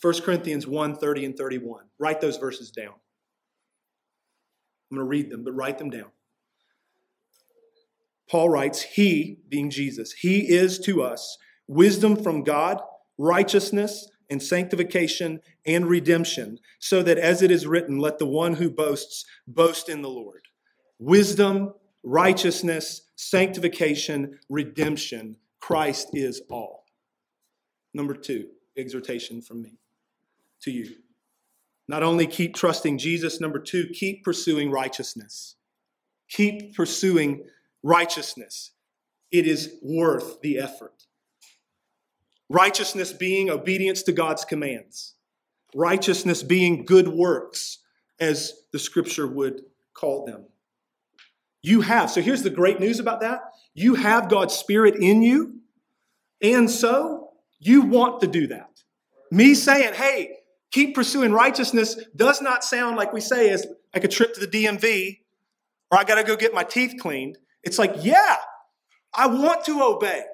1 Corinthians 1 30 and 31. Write those verses down. I'm going to read them, but write them down. Paul writes, He, being Jesus, He is to us wisdom from God, righteousness and sanctification and redemption, so that as it is written, let the one who boasts boast in the Lord. Wisdom, righteousness, sanctification, redemption Christ is all. Number two, exhortation from me to you. Not only keep trusting Jesus, number two, keep pursuing righteousness. Keep pursuing righteousness. It is worth the effort. Righteousness being obedience to God's commands, righteousness being good works, as the scripture would call them. You have. So here's the great news about that you have God's Spirit in you, and so you want to do that. Me saying, hey, keep pursuing righteousness does not sound like we say as like a trip to the DMV or I got to go get my teeth cleaned. It's like, yeah, I want to obey.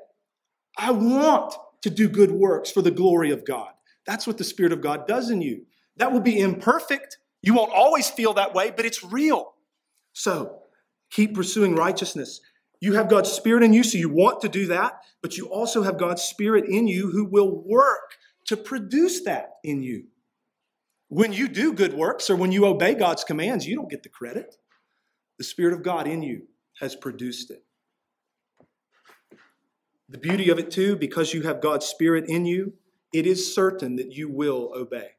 I want to do good works for the glory of God. That's what the Spirit of God does in you. That will be imperfect. You won't always feel that way, but it's real. So keep pursuing righteousness. You have God's Spirit in you, so you want to do that, but you also have God's Spirit in you who will work to produce that in you. When you do good works or when you obey God's commands, you don't get the credit. The Spirit of God in you has produced it. The beauty of it, too, because you have God's Spirit in you, it is certain that you will obey.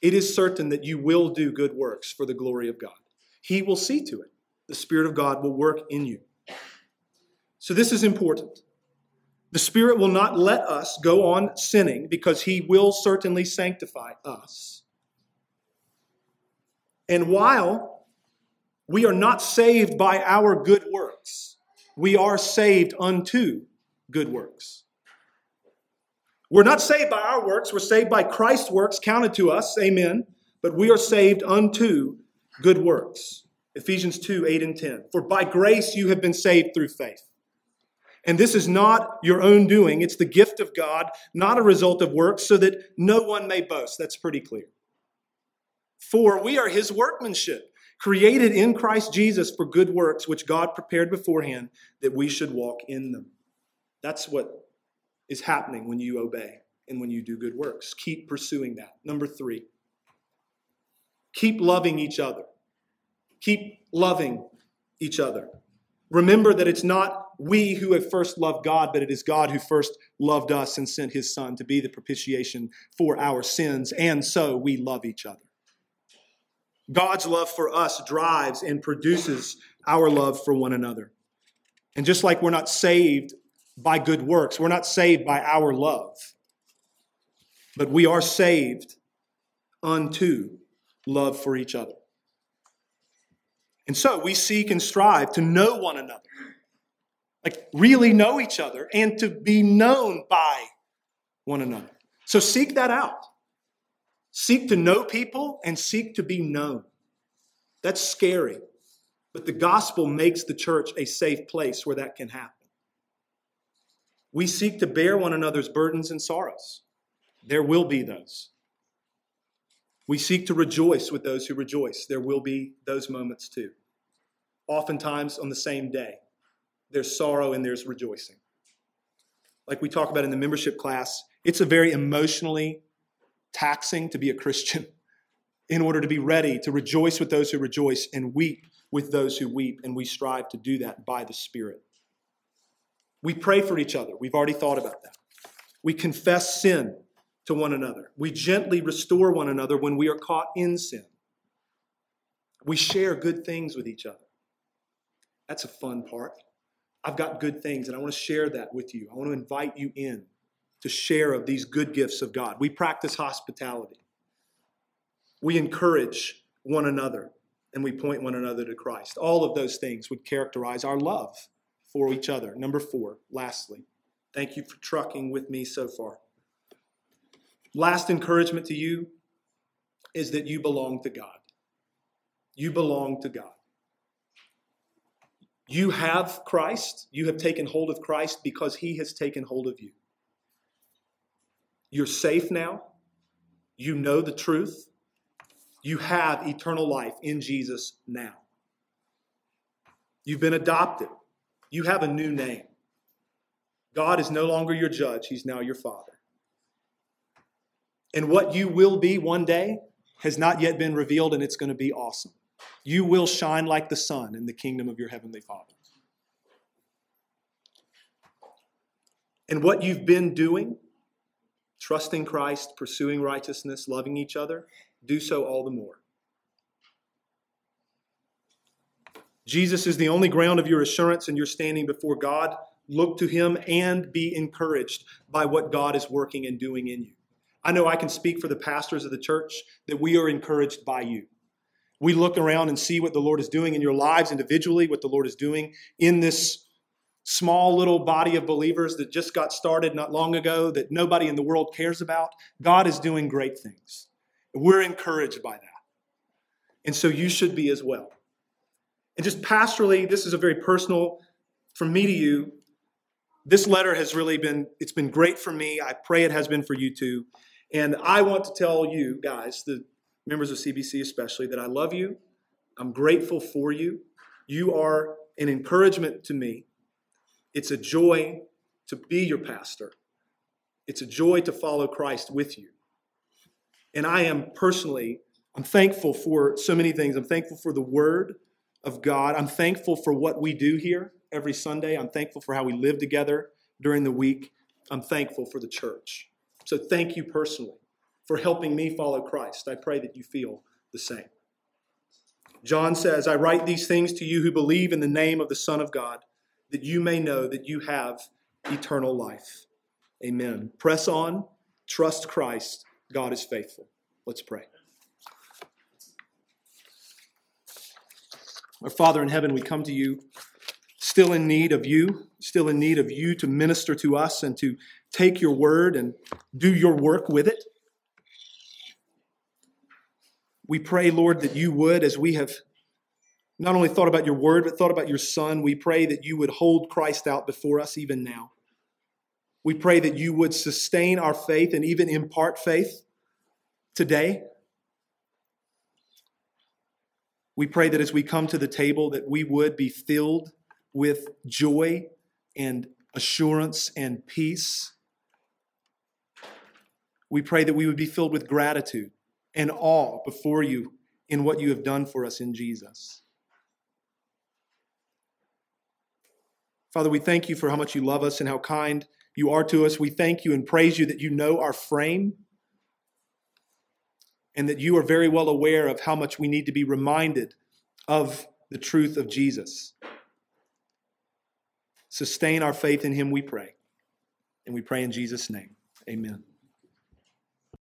It is certain that you will do good works for the glory of God. He will see to it. The Spirit of God will work in you. So, this is important. The Spirit will not let us go on sinning because He will certainly sanctify us. And while we are not saved by our good works, we are saved unto good works. We're not saved by our works, we're saved by Christ's works counted to us, amen, but we are saved unto good works. Ephesians 2 8 and 10. For by grace you have been saved through faith. And this is not your own doing, it's the gift of God, not a result of works, so that no one may boast. That's pretty clear. For we are his workmanship, created in Christ Jesus for good works, which God prepared beforehand that we should walk in them. That's what is happening when you obey and when you do good works. Keep pursuing that. Number three, keep loving each other. Keep loving each other. Remember that it's not we who have first loved God, but it is God who first loved us and sent his Son to be the propitiation for our sins, and so we love each other. God's love for us drives and produces our love for one another. And just like we're not saved by good works, we're not saved by our love, but we are saved unto love for each other. And so we seek and strive to know one another like really know each other and to be known by one another. So seek that out. Seek to know people and seek to be known. That's scary. But the gospel makes the church a safe place where that can happen. We seek to bear one another's burdens and sorrows. There will be those. We seek to rejoice with those who rejoice. There will be those moments too. Oftentimes on the same day, there's sorrow and there's rejoicing. Like we talk about in the membership class, it's a very emotionally taxing to be a Christian in order to be ready to rejoice with those who rejoice and weep with those who weep. And we strive to do that by the Spirit. We pray for each other. We've already thought about that. We confess sin to one another. We gently restore one another when we are caught in sin. We share good things with each other. That's a fun part. I've got good things and I want to share that with you. I want to invite you in to share of these good gifts of God. We practice hospitality. We encourage one another and we point one another to Christ. All of those things would characterize our love for each other. Number four, lastly, thank you for trucking with me so far. Last encouragement to you is that you belong to God. You belong to God. You have Christ. You have taken hold of Christ because he has taken hold of you. You're safe now. You know the truth. You have eternal life in Jesus now. You've been adopted. You have a new name. God is no longer your judge, He's now your Father. And what you will be one day has not yet been revealed, and it's going to be awesome. You will shine like the sun in the kingdom of your Heavenly Father. And what you've been doing, trusting Christ, pursuing righteousness, loving each other, do so all the more. Jesus is the only ground of your assurance and your standing before God. Look to him and be encouraged by what God is working and doing in you. I know I can speak for the pastors of the church that we are encouraged by you. We look around and see what the Lord is doing in your lives individually, what the Lord is doing in this small little body of believers that just got started not long ago that nobody in the world cares about. God is doing great things. We're encouraged by that. And so you should be as well. And just pastorally, this is a very personal from me to you. This letter has really been, it's been great for me. I pray it has been for you too. And I want to tell you guys, the members of CBC especially, that I love you. I'm grateful for you. You are an encouragement to me. It's a joy to be your pastor. It's a joy to follow Christ with you. And I am personally, I'm thankful for so many things. I'm thankful for the word of God. I'm thankful for what we do here every Sunday. I'm thankful for how we live together during the week. I'm thankful for the church. So thank you personally for helping me follow Christ. I pray that you feel the same. John says, I write these things to you who believe in the name of the Son of God, that you may know that you have eternal life. Amen. Press on, trust Christ. God is faithful. Let's pray. Our Father in heaven, we come to you still in need of you, still in need of you to minister to us and to take your word and do your work with it. We pray, Lord, that you would, as we have not only thought about your word, but thought about your son, we pray that you would hold Christ out before us even now. We pray that you would sustain our faith and even impart faith today. We pray that as we come to the table that we would be filled with joy and assurance and peace. We pray that we would be filled with gratitude and awe before you in what you have done for us in Jesus. Father, we thank you for how much you love us and how kind you are to us. We thank you and praise you that you know our frame and that you are very well aware of how much we need to be reminded of the truth of Jesus. Sustain our faith in him, we pray. And we pray in Jesus' name. Amen.